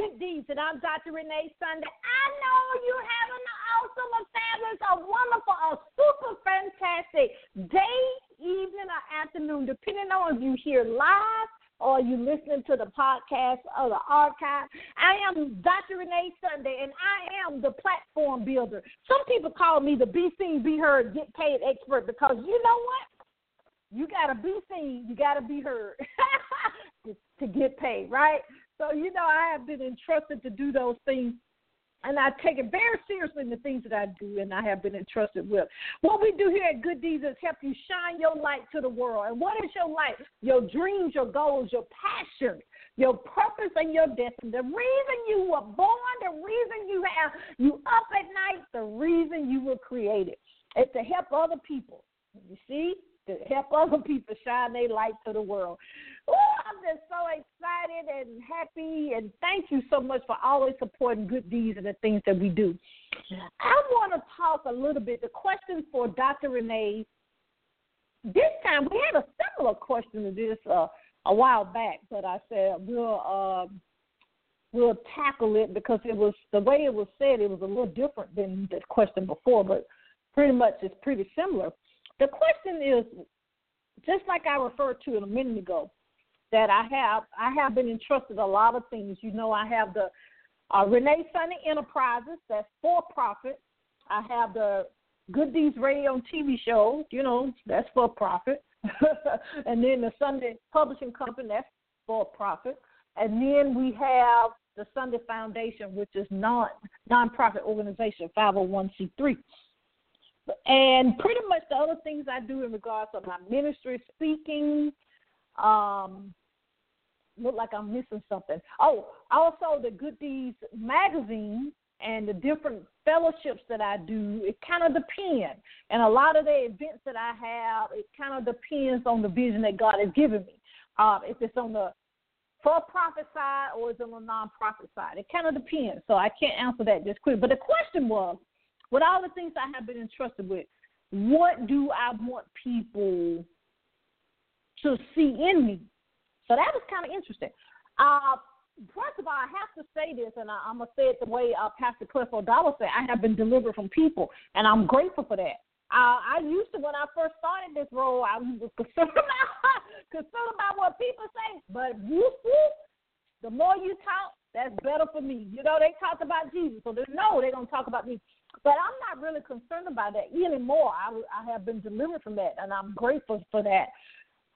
Good Deeds, and I'm Dr. Renee Sunday. I know you're having an awesome, a fabulous, a wonderful, a super fantastic day, evening, or afternoon, depending on if you hear live or you listening to the podcast or the archive. I am Dr. Renee Sunday, and I am the platform builder. Some people call me the Be Seen, Be Heard, Get Paid expert because you know what? You got to be seen, you got to be heard to get paid, right? So, you know, I have been entrusted to do those things and I take it very seriously in the things that I do and I have been entrusted with. What we do here at Good Deeds is help you shine your light to the world. And what is your light? Your dreams, your goals, your passion, your purpose, and your destiny. The reason you were born, the reason you have you up at night, the reason you were created. It's to help other people. You see? To help other people shine their light to the world. Oh, I'm just so excited and happy, and thank you so much for always supporting good deeds and the things that we do. I want to talk a little bit. The question for Dr. Renee. This time we had a similar question to this uh, a while back, but I said we'll uh, we'll tackle it because it was the way it was said. It was a little different than the question before, but pretty much it's pretty similar. The question is just like I referred to it a minute ago that I have. I have been entrusted a lot of things. You know, I have the uh, Renee Sunday Enterprises, that's for profit. I have the Good Deeds Radio and TV show, you know, that's for profit. and then the Sunday Publishing Company, that's for profit. And then we have the Sunday Foundation, which is non nonprofit organization, 501c3. And pretty much the other things I do in regards to my ministry, speaking, um, look like I'm missing something. Oh, also the Good Deeds magazine and the different fellowships that I do, it kind of depends. And a lot of the events that I have, it kind of depends on the vision that God has given me. Uh, if it's on the for-profit side or it's on the non-profit side, it kind of depends. So I can't answer that just quick. But the question was, with all the things I have been entrusted with, what do I want people to see in me? So that was kind of interesting. Uh, first of all, I have to say this, and I, am gonna say it the way uh, Pastor Cliff O'Donnell said. I have been delivered from people, and I'm grateful for that. Uh, I used to when I first started this role, I was concerned about concerned about what people say, but whoop, whoop, the more you talk, that's better for me. You know, they talked about Jesus, so they know they don't talk about me. But I'm not really concerned about that anymore. I, I have been delivered from that, and I'm grateful for that.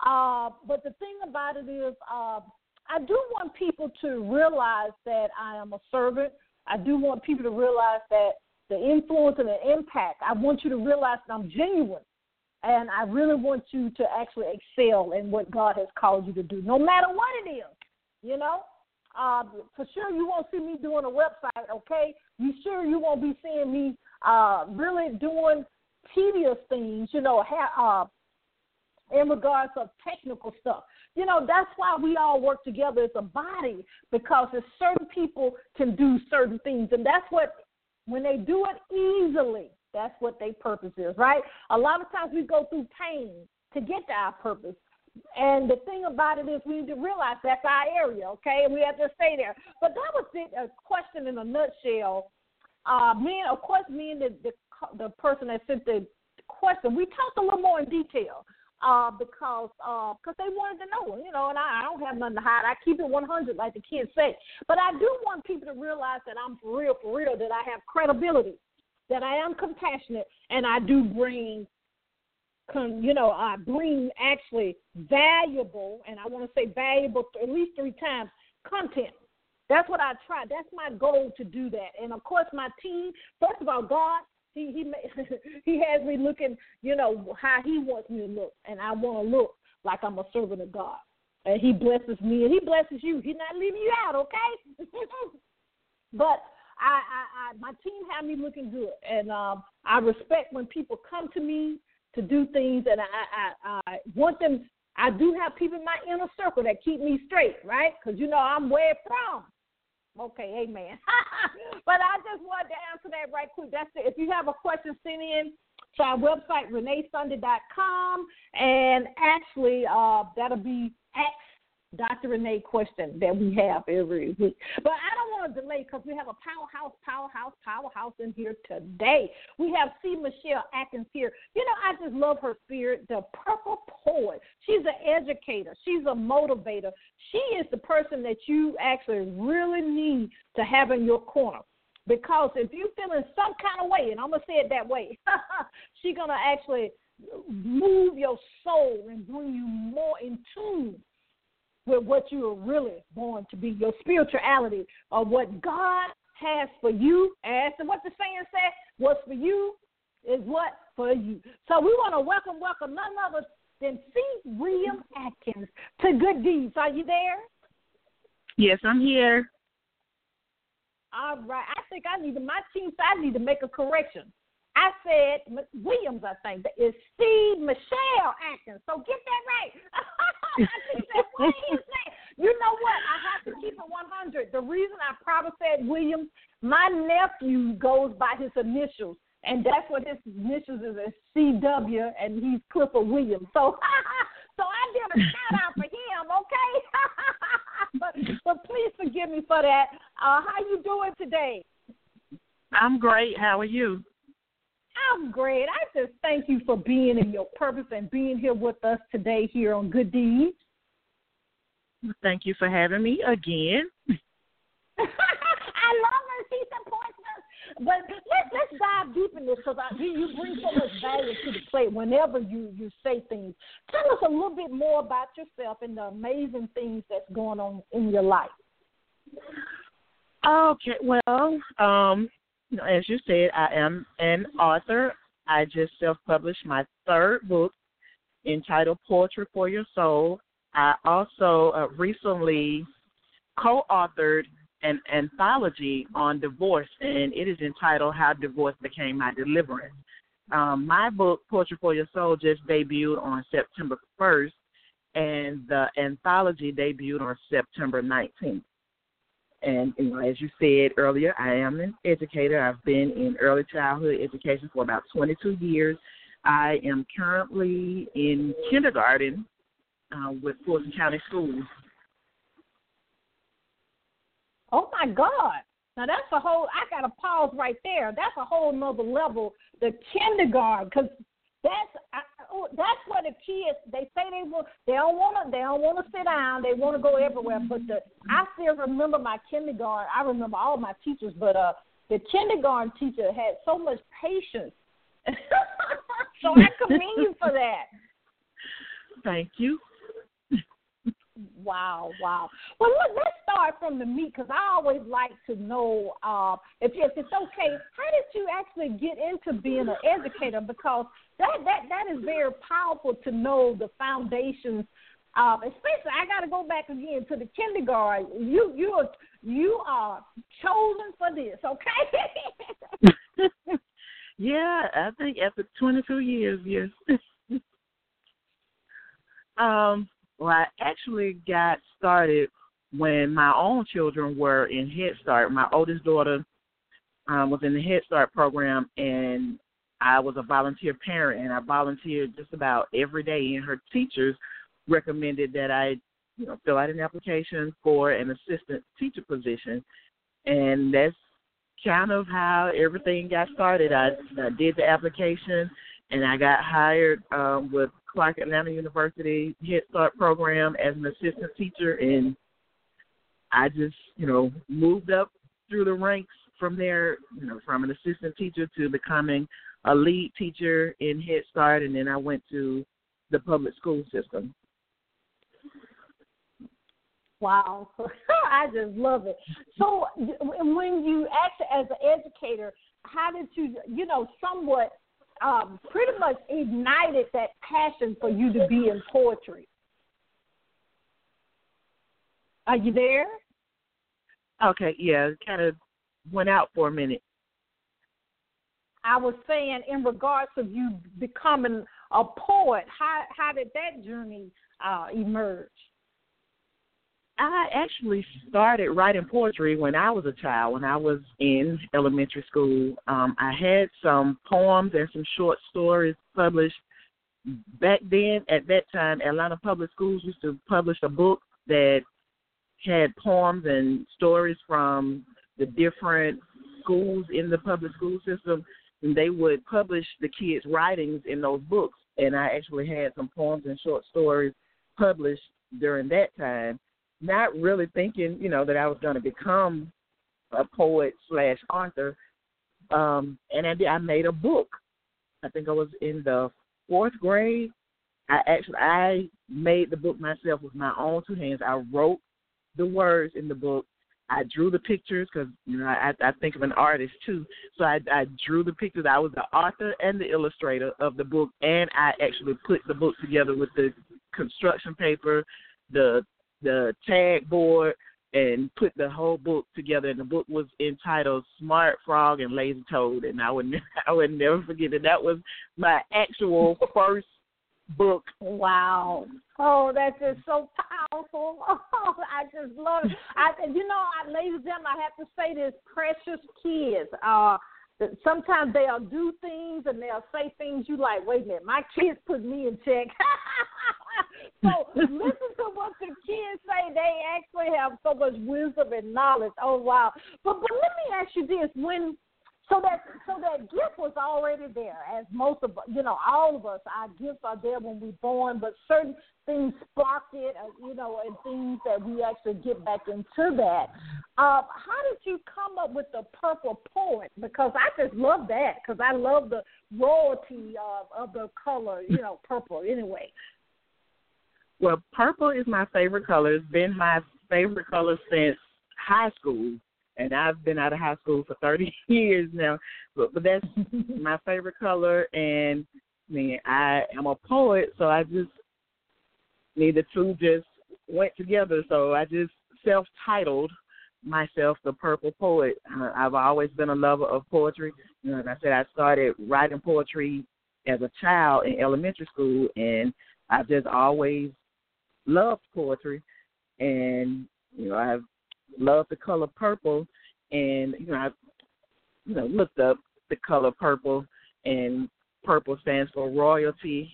Uh, but the thing about it is, uh, I do want people to realize that I am a servant. I do want people to realize that the influence and the impact, I want you to realize that I'm genuine. And I really want you to actually excel in what God has called you to do, no matter what it is. You know, uh, for sure you won't see me doing a website, okay? You sure you won't be seeing me uh, really doing tedious things, you know, ha- uh, in regards of technical stuff. You know, that's why we all work together as a body because if certain people can do certain things, and that's what when they do it easily, that's what their purpose is, right? A lot of times we go through pain to get to our purpose. And the thing about it is, we need to realize that's our area, okay? And we have to stay there. But that was a question in a nutshell. Uh, me, and, of course, me and the, the the person that sent the question, we talked a little more in detail uh, because because uh, they wanted to know, you know, and I, I don't have nothing to hide. I keep it 100, like the kids say. But I do want people to realize that I'm for real, for real, that I have credibility, that I am compassionate, and I do bring, you know, I bring actually valuable, and I want to say valuable at least three times content. That's what I try. That's my goal to do that. And of course, my team. First of all, God he he he has me looking, you know, how he wants me to look, and I want to look like I'm a servant of God. And he blesses me, and he blesses you. He's not leaving you out, okay? but I, I, I, my team have me looking good, and um, I respect when people come to me to do things, and I, I, I want them. I do have people in my inner circle that keep me straight, right? Because you know I'm where from. Okay, amen. but I just wanted to answer that right quick. That's it. If you have a question, send in to our website, reneesunday.com. And actually, uh, that'll be X Dr. Renee question that we have every week. But I don't want to delay because we have a powerhouse, powerhouse, powerhouse in here today. We have C. Michelle Atkins here. You know, I just love her spirit, the purple poet. She's an educator, she's a motivator. She is the person that you actually really need to have in your corner. Because if you're feeling some kind of way, and I'm gonna say it that way, she's gonna actually move your soul and bring you more in tune with what you are really born to be, your spirituality, or what God has for you. As and what the saying says, what's for you is what for you. So we want to welcome, welcome none other than C. William Atkins to Good Deeds. Are you there? Yes, I'm here. All right. I think I need to, my team said I need to make a correction. I said Williams, I think. It's C. Michelle Atkins. So get that right. said, what is that? You know what? I have to keep it 100. The reason I probably said Williams, my nephew goes by his initials. And that's what his initials is, is CW, and he's Clifford Williams. So, so I did a shout out for him, okay? but, but please forgive me for that. Uh, how you doing today? I'm great. How are you? I'm great. I just thank you for being in your purpose and being here with us today here on Good Deeds. Thank you for having me again. I love her. She supports us. But let's let's dive deep in this because you, you bring so much value to the plate whenever you you say things. Tell us a little bit more about yourself and the amazing things that's going on in your life. Okay, well, um, as you said, I am an author. I just self published my third book entitled Poetry for Yo Soul. I also uh, recently co authored an anthology on divorce, and it is entitled How Divorce Became My Deliverance. Um, my book, Poetry for Yo Soul, just debuted on September 1st, and the anthology debuted on September 19th. And you know, as you said earlier, I am an educator. I've been in early childhood education for about 22 years. I am currently in kindergarten uh, with Fulton County Schools. Oh my God! Now that's a whole. I got to pause right there. That's a whole nother level. The kindergarten, because that's I, oh, that's what the kids they say they will. They don't want to. They don't want to sit down. They want to go everywhere. But the I still remember my kindergarten. I remember all my teachers, but uh, the kindergarten teacher had so much patience. so I commend you for that. Thank you. Wow, wow. Well, look, let's start from the meat because I always like to know uh, if, if it's okay. How did you actually get into being an educator? Because that that that is very powerful to know the foundations. Uh, especially, I got to go back again to the kindergarten. You you are you are chosen for this, okay? yeah, I think after 22 years, yes. um, well, I actually got started when my own children were in Head Start. My oldest daughter um, was in the Head Start program, and I was a volunteer parent, and I volunteered just about every day. And her teachers recommended that I, you know, fill out an application for an assistant teacher position, and that's kind of how everything got started. I, I did the application, and I got hired um, with Clark Atlanta University Head Start program as an assistant teacher, and I just, you know, moved up through the ranks from there, you know, from an assistant teacher to becoming a lead teacher in Head Start, and then I went to the public school system. Wow, I just love it. So, when you act as an educator, how did you, you know, somewhat um, pretty much ignited that passion for you to be in poetry. Are you there? Okay, yeah, kind of went out for a minute. I was saying, in regards of you becoming a poet, how how did that journey uh, emerge? I actually started writing poetry when I was a child, when I was in elementary school. Um, I had some poems and some short stories published. Back then, at that time, Atlanta Public Schools used to publish a book that had poems and stories from the different schools in the public school system, and they would publish the kids' writings in those books. And I actually had some poems and short stories published during that time, not really thinking, you know, that I was going to become a poet slash author. Um, and I, did, I made a book. I think I was in the fourth grade. I actually I made the book myself with my own two hands. I wrote the words in the book. I drew the pictures because you know I, I think of an artist too. So I, I drew the pictures. I was the author and the illustrator of the book, and I actually put the book together with the construction paper, the the tag board, and put the whole book together. And the book was entitled "Smart Frog and Lazy Toad," and I would I would never forget it. That was my actual first book. Wow. Oh, that's just so powerful. Oh, I just love it. I, you know, I, ladies and gentlemen, I have to say this: precious kids. Uh, sometimes they'll do things and they'll say things you like. Wait a minute, my kids put me in check. So listen to what the kids say. They actually have so much wisdom and knowledge. Oh wow! But but let me ask you this: when so that so that gift was already there, as most of you know, all of us, our gifts are there when we're born, but certain things spark it, uh, you know, and things that we actually get back into that. Uh, how did you come up with the purple poet? Because I just love that because I love the royalty of of the color, you know, purple. Anyway. Well, purple is my favorite color. It's been my favorite color since high school and I've been out of high school for 30 years now. But, but that's my favorite color, and I mean, I am a poet, so I just need the two just went together. So I just self-titled myself the Purple Poet. Uh, I've always been a lover of poetry. You know, like I said, I started writing poetry as a child in elementary school, and I've just always loved poetry. And you know, I've love the color purple, and you know I, you know, looked up the color purple, and purple stands for royalty,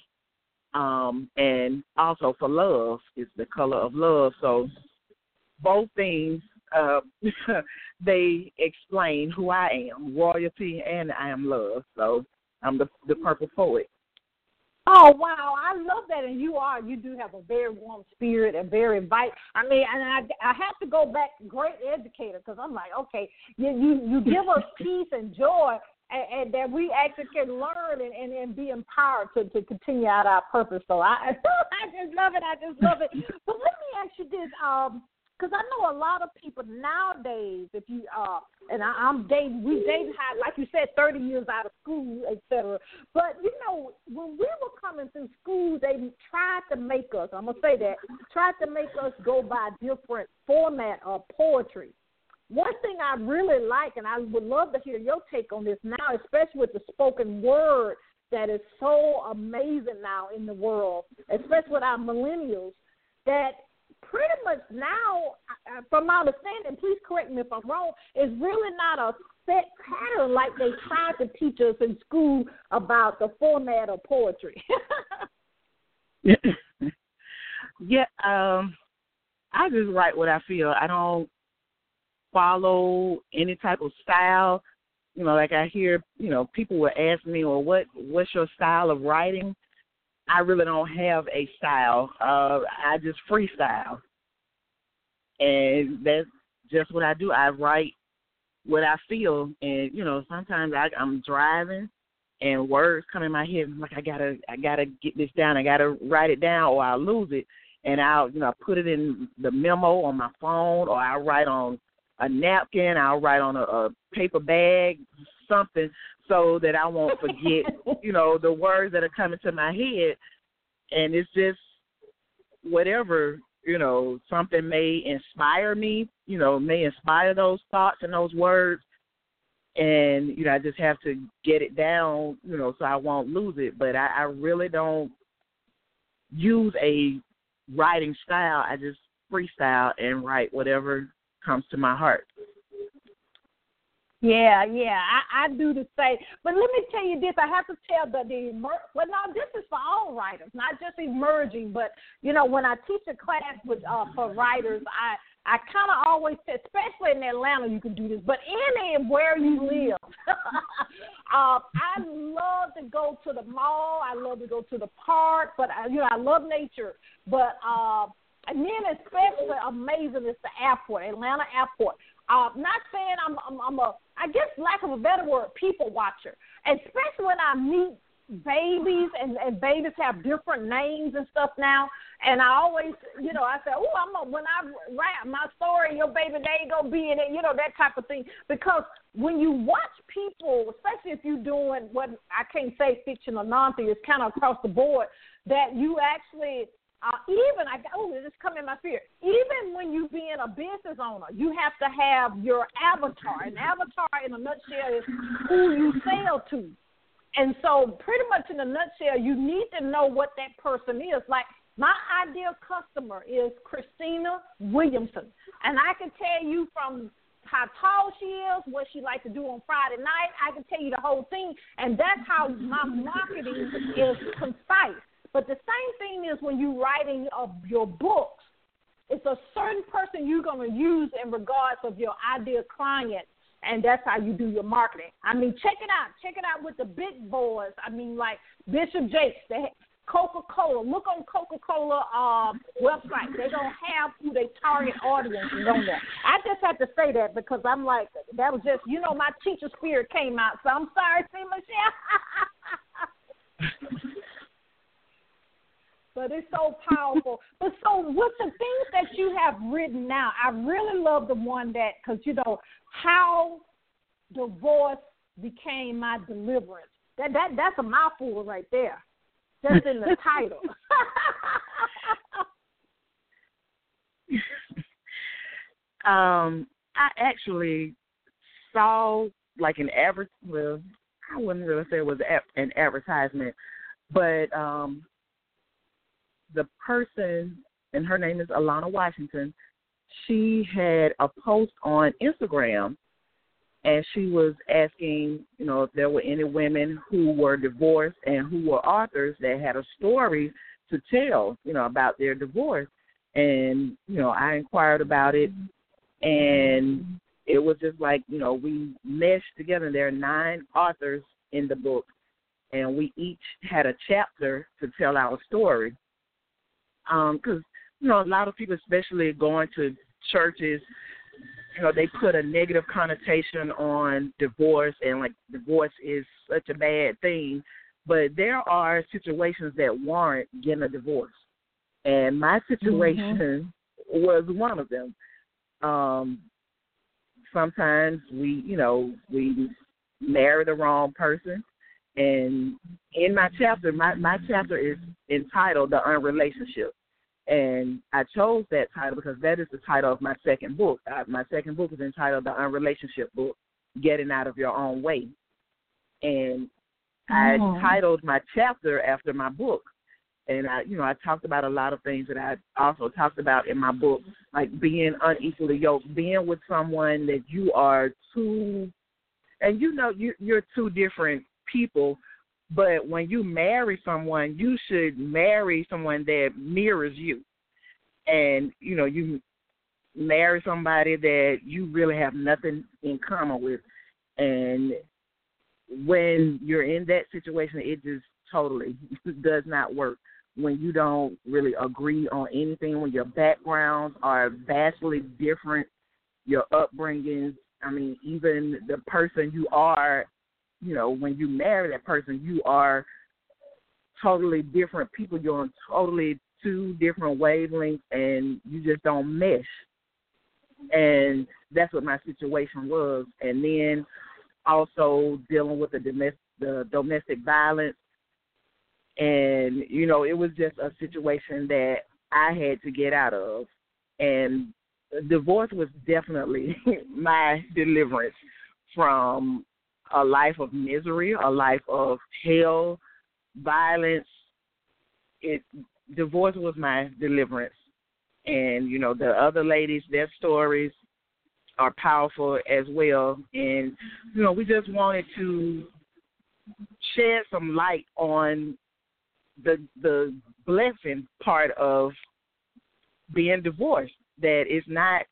um, and also for love is the color of love. So both things uh, they explain who I am, royalty, and I am love. So I'm the the purple poet. Oh wow, I love that, and you are. You do have a very warm spirit and very invite. I mean, and I I have to go back, great educator, because I'm like, okay, you you you give us peace and joy, and, and that we actually can learn and, and and be empowered to to continue out our purpose. So I I just love it. I just love it. But let me ask you this, um, because I know a lot of people nowadays, if you uh, and I, I'm dating, we dated high, like you said, 30 years out of school, etc. But you know, when we were coming through school, they tried to make us. I'm gonna say that tried to make us go by different format of poetry. One thing I really like, and I would love to hear your take on this now, especially with the spoken word that is so amazing now in the world, especially with our millennials, that pretty much now, uh, from my understanding, please correct me if I'm wrong, is really not a set pattern like they tried to teach us in school about the format of poetry. yeah, um, I just write what I feel. I don't follow any type of style. You know, like I hear, you know, people will ask me, "Well, what what's your style of writing?" I really don't have a style. Uh, I just freestyle, and that's just what I do. I write what I feel, and you know, sometimes I, I'm driving, and words come in my head. I'm like, I gotta, I gotta get this down. I gotta write it down, or I'll lose it. And I'll, you know, put it in the memo on my phone, or I'll write on a napkin. I'll write on a, a paper bag, something so that I won't forget, you know, the words that are coming to my head. And it's just whatever, you know, something may inspire me, you know, may inspire those thoughts and those words. And, you know, I just have to get it down, you know, so I won't lose it. But I, I really don't use a writing style. I just freestyle and write whatever comes to my heart. Yeah, yeah, I, I do the same. But let me tell you this: I have to tell the the well, no, this is for all writers, not just emerging. But you know, when I teach a class with uh, for writers, I I kind of always say, especially in Atlanta, you can do this, but any where you live. uh, I love to go to the mall. I love to go to the park, but I, you know, I love nature. But uh, and then especially amazing is the airport, Atlanta airport. Uh, not saying I'm, I'm, I'm a, I guess lack of a better word, people watcher. Especially when I meet babies and, and babies have different names and stuff now. And I always, you know, I say, oh, I'm a, when I write my story, your baby name gonna be in it, you know, that type of thing. Because when you watch people, especially if you're doing what I can't say fiction or nonfiction, it's kind of across the board that you actually uh, even I oh, this come in my spirit. Even when you being a business owner, you have to have your avatar. An avatar, in a nutshell, is who you sell to. And so, pretty much in a nutshell, you need to know what that person is. Like my ideal customer is Christina Williamson, and I can tell you from how tall she is, what she likes to do on Friday night. I can tell you the whole thing, and that's how my marketing is concise. But the same thing is when you're writing of your books, it's a certain person you're going to use in regards of your ideal client and that's how you do your marketing. I mean, check it out. Check it out with the big boys. I mean, like Bishop Jakes, Coca Cola. Look on Coca Cola uh, website. They don't have who they target audience is on there. I just had to say that because I'm like, that was just, you know, my teacher spirit came out. So I'm sorry, C Michelle. but it's so powerful. But so, with the things that you have written now, I really love the one that because you know how divorce became my deliverance. That that that's a mouthful right there, just in the title. um, I actually saw like an advert. Well, I wouldn't really say it was an advertisement, but um, the person, and her name is Alana Washington she had a post on Instagram and she was asking, you know, if there were any women who were divorced and who were authors that had a story to tell, you know, about their divorce. And, you know, I inquired about it and it was just like, you know, we meshed together. There are nine authors in the book and we each had a chapter to tell our story. Um, cause you know, a lot of people, especially going to churches, you know, they put a negative connotation on divorce and like divorce is such a bad thing. But there are situations that warrant getting a divorce. And my situation mm-hmm. was one of them. Um sometimes we, you know, we marry the wrong person. And in my chapter, my, my chapter is entitled The Unrelationship. And I chose that title because that is the title of my second book. Uh, my second book is entitled The Unrelationship Book Getting Out of Your Own Way. And I oh. titled my chapter after my book. And I, you know, I talked about a lot of things that I also talked about in my book, like being unequally yoked, being with someone that you are too, and you know, you, you're two different people, but when you marry someone, you should marry someone that mirrors you. And, you know, you marry somebody that you really have nothing in common with. And when you're in that situation, it just totally does not work. When you don't really agree on anything, when your backgrounds are vastly different, your upbringings, I mean, even the person you are you know, when you marry that person, you are totally different people. You're on totally two different wavelengths, and you just don't mesh. And that's what my situation was. And then also dealing with the domestic, the domestic violence, and you know, it was just a situation that I had to get out of. And divorce was definitely my deliverance from a life of misery, a life of hell, violence. It divorce was my deliverance, and you know the other ladies, their stories are powerful as well. And you know, we just wanted to shed some light on the the blessing part of being divorced. That is not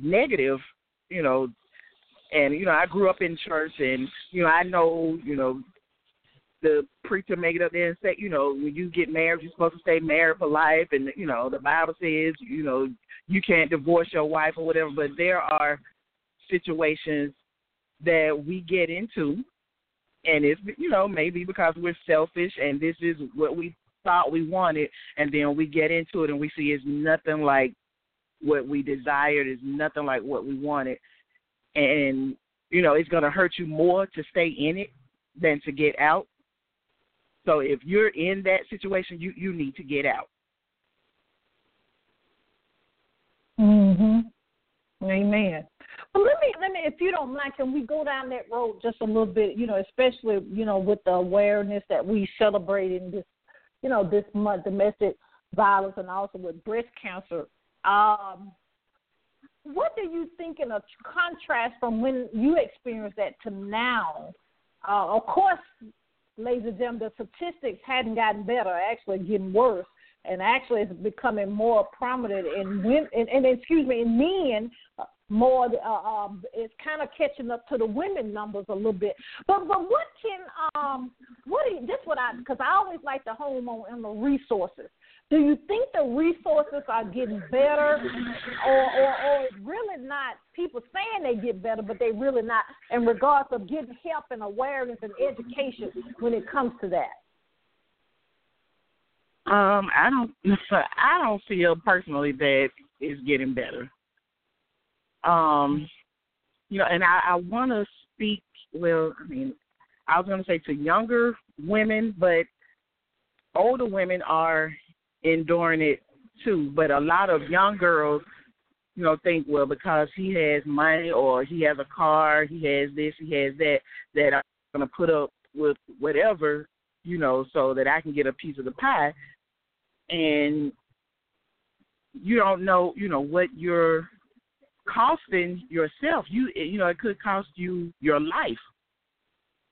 negative, you know. And you know, I grew up in church, and you know, I know, you know, the preacher make it up there and say, you know, when you get married, you're supposed to stay married for life, and you know, the Bible says, you know, you can't divorce your wife or whatever. But there are situations that we get into, and it's you know maybe because we're selfish and this is what we thought we wanted, and then we get into it and we see it's nothing like what we desired, it's nothing like what we wanted, and you know it's going to hurt you more to stay in it than to get out. So if you're in that situation, you you need to get out. Mhm. Amen. Well, let me let me, if you don't mind, can we go down that road just a little bit? You know, especially you know with the awareness that we celebrate in this, you know, this month, domestic violence, and also with breast cancer. Um, what do you think in a contrast from when you experienced that to now? Uh, of course, ladies and gentlemen, the statistics hadn't gotten better, actually getting worse and actually it's becoming more prominent in women and, excuse me in men uh, more uh, um it's kind of catching up to the women numbers a little bit but but what can um what do you, this what i because i always like to home on, on the resources do you think the resources are getting better or or or it's really not people saying they get better but they really not in regards of getting help and awareness and education when it comes to that um, I don't. I don't feel personally that it's getting better. Um, you know, and I, I want to speak. Well, I mean, I was going to say to younger women, but older women are enduring it too. But a lot of young girls, you know, think well because he has money or he has a car, he has this, he has that, that I'm to put up with whatever, you know, so that I can get a piece of the pie and you don't know, you know, what you're costing yourself. You you know, it could cost you your life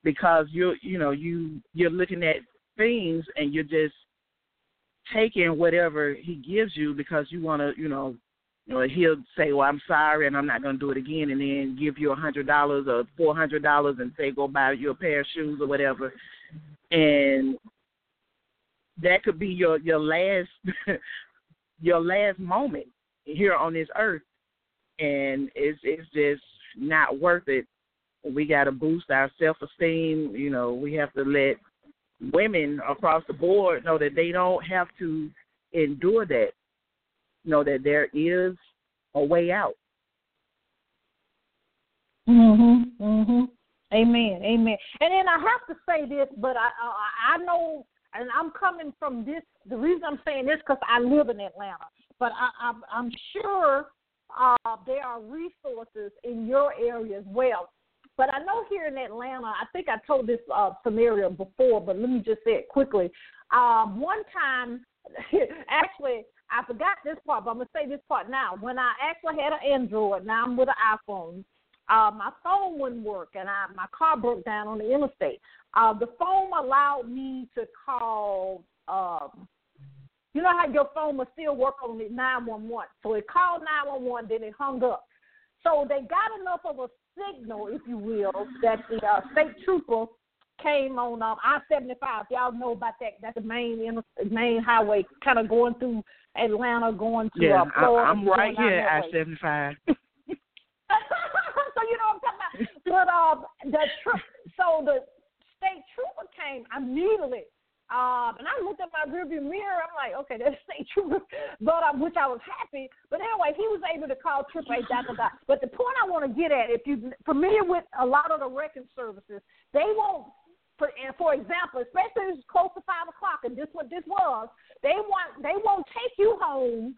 because you're you know, you you're looking at things and you're just taking whatever he gives you because you want to, you know, you know, he'll say, "Well, I'm sorry, and I'm not going to do it again," and then give you a hundred dollars or four hundred dollars and say, "Go buy you a pair of shoes or whatever," and that could be your your last your last moment here on this earth, and it's it's just not worth it. We got to boost our self esteem. You know, we have to let women across the board know that they don't have to endure that. Know that there is a way out. Mhm. Mhm. Amen. Amen. And then I have to say this, but I I, I know and I'm coming from this. The reason I'm saying this because I live in Atlanta, but I, I'm, I'm sure uh, there are resources in your area as well. But I know here in Atlanta, I think I told this uh, scenario before, but let me just say it quickly. Um, one time, actually, I forgot this part, but I'm gonna say this part now. When I actually had an Android, now I'm with an iPhone. Uh, my phone wouldn't work, and I, my car broke down on the interstate. Uh, the phone allowed me to call. Um, you know how your phone will still work on the 911. So it called 911, then it hung up. So they got enough of a signal, if you will, that the uh, state trooper came on um, I-75. Y'all know about that. That's the main main highway, kind of going through Atlanta, going to yeah, uh, Florida. I'm right here at I-75. so you know what I'm talking about. But um, the trip. So the state trooper came immediately. Um, and I looked at my rearview mirror. I'm like, okay, that's state trooper, but um, which I was happy. But anyway, he was able to call AAA. Da da da. But the point I want to get at, if you're familiar with a lot of the wrecking services, they won't. For, and for example, especially if it's close to five o'clock, and this what this was, they want they won't take you home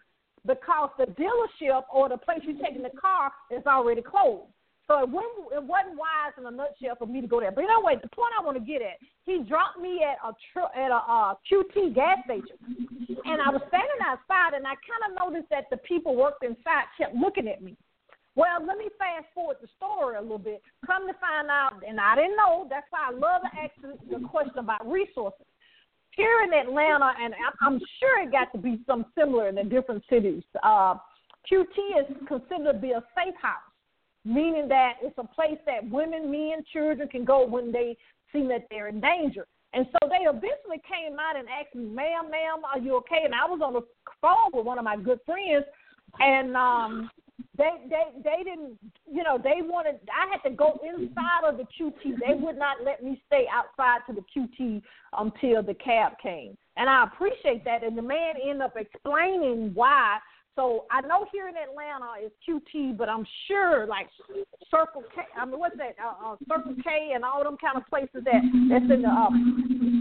because the dealership or the place you're taking the car is already closed. So it it wasn't wise in a nutshell for me to go there. But anyway, the point I want to get at, he dropped me at a at a uh, QT gas station, and I was standing outside, and I kind of noticed that the people worked inside kept looking at me. Well, let me fast forward the story a little bit. Come to find out, and I didn't know. That's why I love to ask the question about resources. Here in Atlanta, and I'm sure it got to be some similar in the different cities. Uh, QT is considered to be a safe house, meaning that it's a place that women, men, children can go when they see that they're in danger. And so they eventually came out and asked me, "Ma'am, ma'am, are you okay?" And I was on the phone with one of my good friends, and um, they they they didn't you know they wanted I had to go inside of the QT. They would not let me stay outside to the QT until the cab came, and I appreciate that. And the man ended up explaining why. So I know here in Atlanta it's QT, but I'm sure like Circle K. I mean, what's that? Uh, uh, Circle K and all them kind of places that that's in the uh,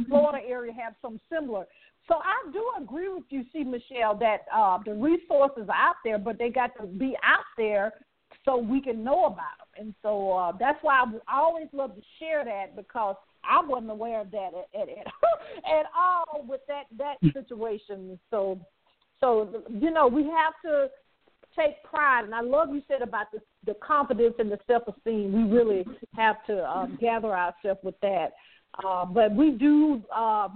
Florida area have some similar. So I do agree with you, C Michelle, that uh, the resources are out there, but they got to be out there so we can know about them. And so uh, that's why I, always love to share that because I wasn't aware of that at, at, at, at all with that that situation. So, so you know, we have to take pride, and I love you said about the the confidence and the self esteem. We really have to um, gather ourselves with that. Uh, but we do. Uh,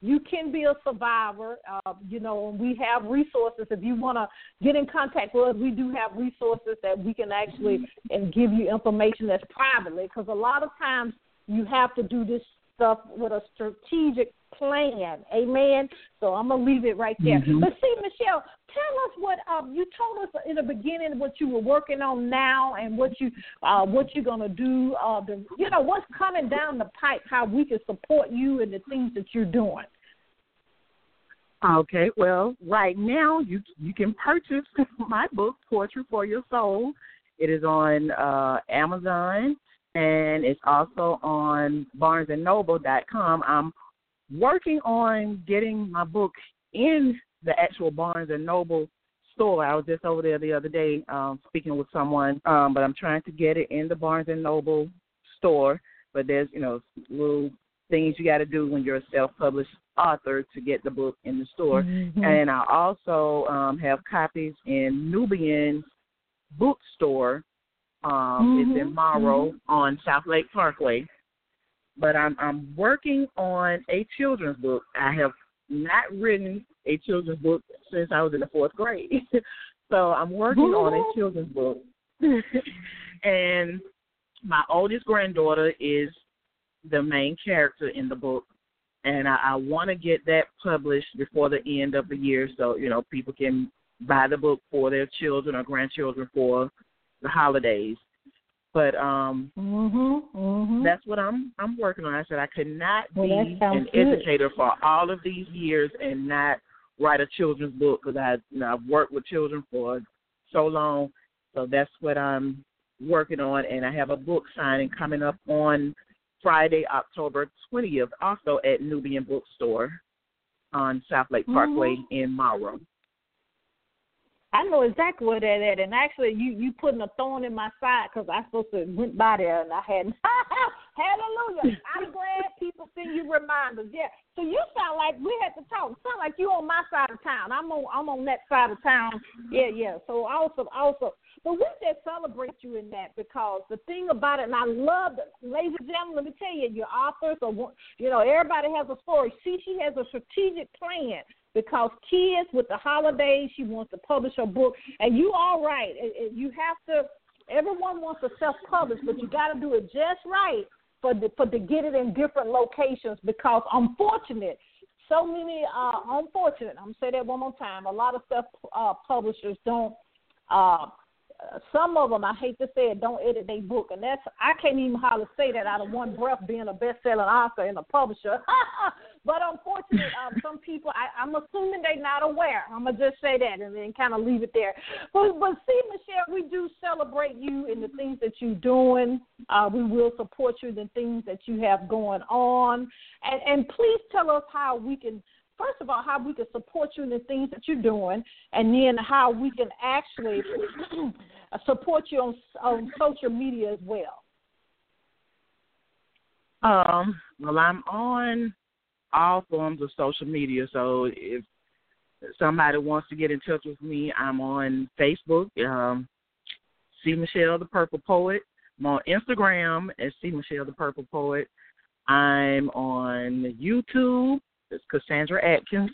you can be a survivor. Uh, you know, and we have resources. If you want to get in contact with us, we do have resources that we can actually and give you information that's privately. Because a lot of times you have to do this stuff with a strategic plan. Amen. So I'm gonna leave it right there. Mm-hmm. But C Michelle, tell us what um, you told us in the beginning what you were working on now and what you uh, what you're gonna do. Uh, the, you know what's coming down the pipe, how we can support you and the things that you're doing. Okay, well, right now you you can purchase my book, Poetry for Yo Soul. It is on uh, Amazon and it's also on BarnesandNoble.com. I'm working on getting my book in the actual Barnes and Noble store. I was just over there the other day um, speaking with someone, um, but I'm trying to get it in the Barnes and Noble store. But there's you know little things you got to do when you're a self-published author to get the book in the store. Mm-hmm. And I also um, have copies in Nubian bookstore. Um, mm-hmm. It's in Morrow mm-hmm. on South Lake Parkway. But I'm I'm working on a children's book. I have not written a children's book since I was in the fourth grade. so I'm working on a children's book. and my oldest granddaughter is the main character in the book and I, I want to get that published before the end of the year, so you know people can buy the book for their children or grandchildren for the holidays. But um, mm-hmm, mm-hmm. that's what I'm I'm working on. I said I could not well, be an good. educator for all of these years and not write a children's book because I you know, I've worked with children for so long. So that's what I'm working on, and I have a book signing coming up on Friday, October 20th, also at Nubian Bookstore on South Lake Parkway mm-hmm. in Morrow. I know exactly where that at, and actually, you you putting a thorn in my side because I supposed to went by there and I hadn't. Hallelujah! I'm glad people send you reminders. Yeah. So you sound like we had to talk. Sound like you on my side of town. I'm on I'm on that side of town. Yeah, yeah. So awesome, awesome. But we just celebrate you in that because the thing about it, and I love, it, ladies and gentlemen, let me tell you, your authors or you know everybody has a story. See, she has a strategic plan because kids with the holidays, she wants to publish her book, and you all right. You have to. Everyone wants to self-publish, but you got to do it just right for the, for to get it in different locations because unfortunate so many uh unfortunate i'm gonna say that one more time a lot of self uh publishers don't uh some of them, I hate to say it, don't edit their book, and that's I can't even hardly say that out of one breath, being a best-selling author and a publisher. but unfortunately, um, some people, I, I'm assuming they're not aware. I'm gonna just say that and then kind of leave it there. But but C Michelle, we do celebrate you and the things that you're doing. Uh, we will support you in the things that you have going on, and and please tell us how we can first of all, how we can support you in the things that you're doing, and then how we can actually support you on on social media as well. Um, well, I'm on all forms of social media. So if somebody wants to get in touch with me, I'm on Facebook. Um, C Michelle the Purple Poet. I'm on Instagram as C Michelle the Purple Poet. I'm on YouTube. It's Cassandra Atkins.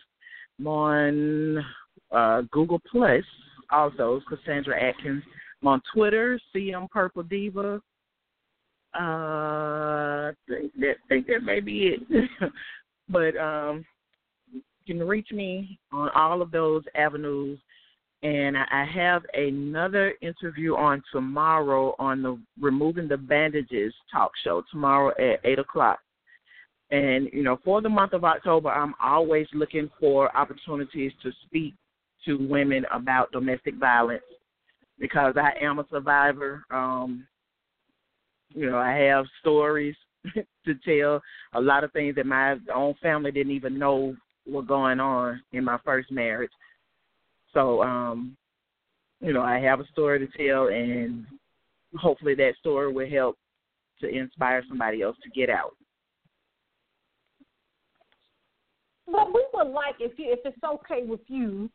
I'm on uh, Google Plus. Also, Cassandra Atkins. I'm on Twitter. CM Purple Diva. Uh, I think that think that may be it. but um, you can reach me on all of those avenues and I have another interview on tomorrow on the Removing the Bandages talk show tomorrow at eight o'clock. And you know, for the month of October, I'm always looking for opportunities to speak to women about domestic violence because I am a survivor. Um, you know, I have stories to tell, a lot of things that my own family didn't even know were going on in my first marriage. So, um, you know, I have a story to tell, and hopefully that story will help to inspire somebody else to get out. But we would like, if you, if it's okay with you,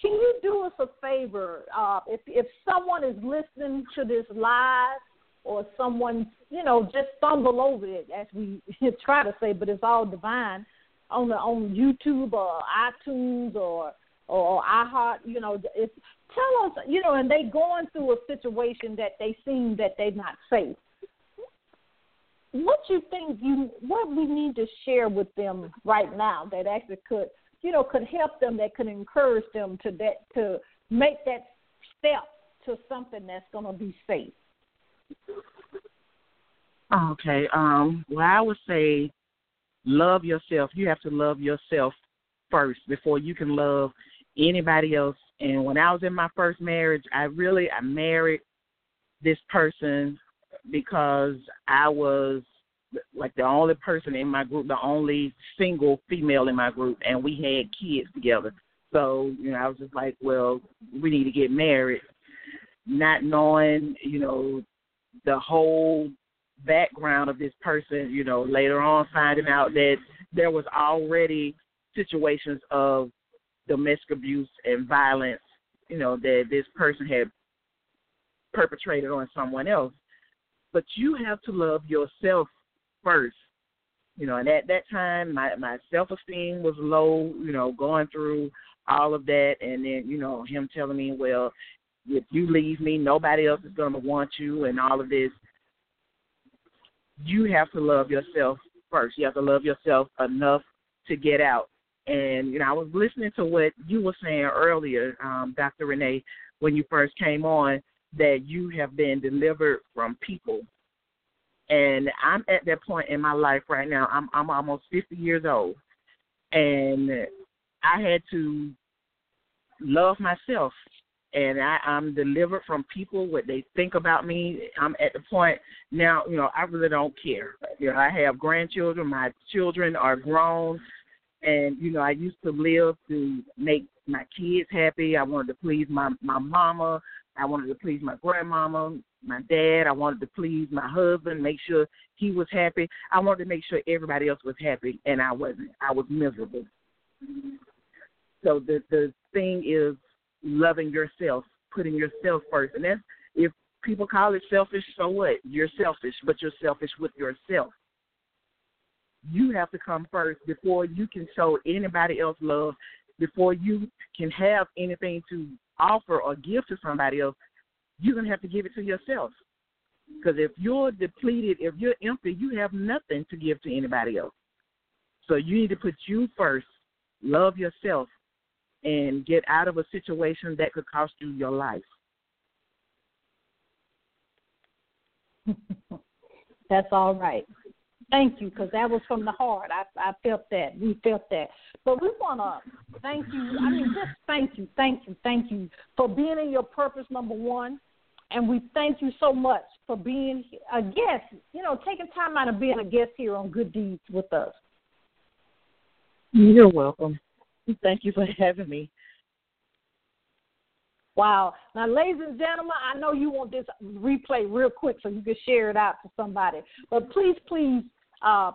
can you do us a favor? Uh, if if someone is listening to this live, or someone you know just stumble over it, as we try to say, but it's all divine on the on YouTube or iTunes or or iHeart, you know, it's, tell us, you know, and they going through a situation that they seem that they're not safe. What you think you what we need to share with them right now that actually could you know could help them that could encourage them to that to make that step to something that's going to be safe. Okay. Um. Well, I would say love yourself. You have to love yourself first before you can love anybody else. And when I was in my first marriage, I really I married this person because I was like the only person in my group, the only single female in my group, and we had kids together. So, you know, I was just like, well, we need to get married, not knowing, you know, the whole background of this person, you know, later on finding out that there was already situations of domestic abuse and violence, you know, that this person had perpetrated on someone else. But you have to love yourself first. You know, and at that time my my self esteem was low, you know, going through all of that and then, you know, him telling me, Well, if you leave me, nobody else is gonna want you and all of this. You have to love yourself first. You have to love yourself enough to get out. And you know, I was listening to what you were saying earlier, um, Dr. Renee, when you first came on, that you have been delivered from people. And I'm at that point in my life right now. I'm I'm almost 50 years old, and I had to love myself and I, I'm delivered from people what they think about me. I'm at the point now, you know, I really don't care. You know, I have grandchildren, my children are grown. And you know, I used to live to make my kids happy. I wanted to please my my mama. I wanted to please my grandmama, my dad. I wanted to please my husband, make sure he was happy. I wanted to make sure everybody else was happy, and I wasn't. I was miserable. So the the thing is loving yourself, putting yourself first, and that's if people call it selfish. So what? You're selfish, but you're selfish with yourself you have to come first before you can show anybody else love, before you can have anything to offer or give to somebody else. You're gonna have to give it to yourself. Because if you're depleted, if you're empty, you have nothing to give to anybody else. So you need to put you first, love yourself, and get out of a situation that could cost you your life. That's all right. Thank you, because that was from the heart. I I felt that. We felt that. But we want to thank you. I mean, just thank you, thank you, thank you for being in your purpose, number one. And we thank you so much for being a guest, you know, taking time out of being a guest here on Good Deeds with us. You're welcome. Thank you for having me. Wow. Now, ladies and gentlemen, I know you want this replay real quick so you can share it out to somebody. But please, please uh,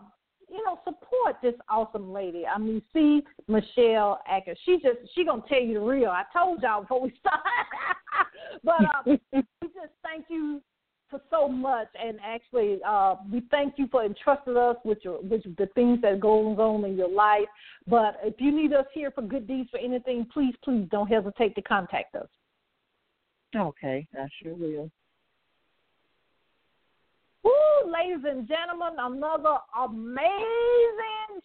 you know, support this awesome lady. I mean, C Michelle Acker. She just she gonna tell you the real. I told y'all before we started. but uh, we just thank you for so much, and actually, uh, we thank you for entrusting us with your with the things that goes on in your life. But if you need us here for good deeds for anything, please, please don't hesitate to contact us. Okay, I sure will. Woo, ladies and gentlemen, another amazing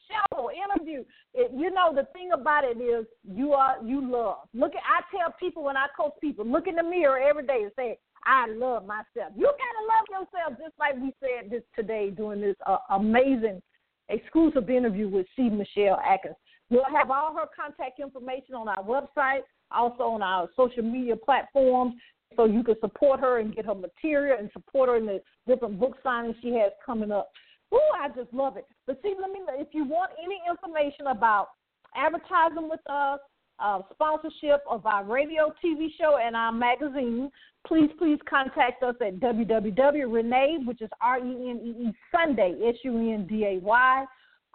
show interview. It, you know the thing about it is you are you love. Look at I tell people when I coach people, look in the mirror every day and say, I love myself. You gotta love yourself, just like we said this today during this uh, amazing exclusive interview with C. Michelle Atkins. We'll have all her contact information on our website, also on our social media platforms so you can support her and get her material and support her in the different book signings she has coming up. Ooh, I just love it. But see, let me if you want any information about advertising with us, uh, sponsorship of our radio, TV show, and our magazine, please, please contact us at www.renee, which is R E N E E Sunday, S U N D A Y,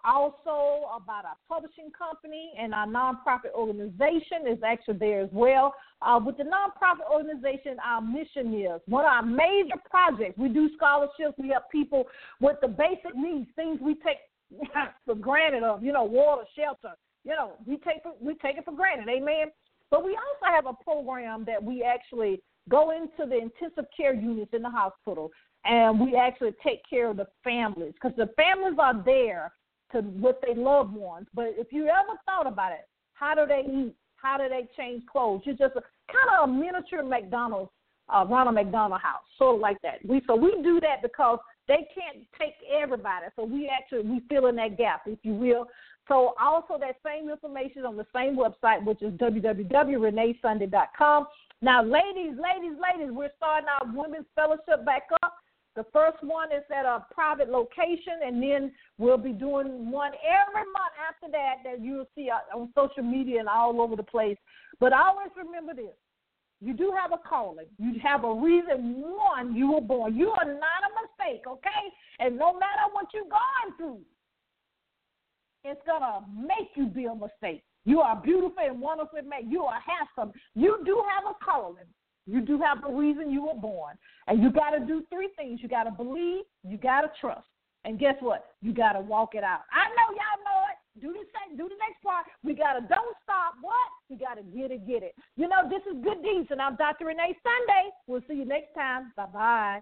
also about our publishing company and our nonprofit organization is actually there as well. Uh, with the nonprofit organization, our mission is one of our major projects. We do scholarships. We help people with the basic needs, things we take for granted of, you know, water, shelter. You know, we take we take it for granted. Amen. But we also have a program that we actually go into the intensive care units in the hospital and we actually take care of the families because the families are there to with their loved ones. But if you ever thought about it, how do they eat? How do they change clothes? You're just a, kind of a miniature McDonald's, uh, Ronald McDonald House, sort of like that. We so we do that because they can't take everybody. So we actually we fill in that gap, if you will. So also that same information on the same website, which is www.reneesunday.com. Now, ladies, ladies, ladies, we're starting our women's fellowship back up. The first one is at a private location, and then we'll be doing one every month after that that you'll see uh, on social media and all over the place. But always remember this you do have a calling. You have a reason. One, you were born. You are not a mistake, okay? And no matter what you're going through, it's gonna make you be a mistake. You are beautiful and wonderfully made. You are handsome. You do have a calling. You do have a reason you were born. And you got to do three things. You got to believe, you got to trust. And guess what? You got to walk it out. I know y'all know it. Do the same, do the next part. We got to don't stop. What? We got to get it, get it. You know, this is Good Deeds, and I'm Dr. Renee Sunday. We'll see you next time. Bye bye.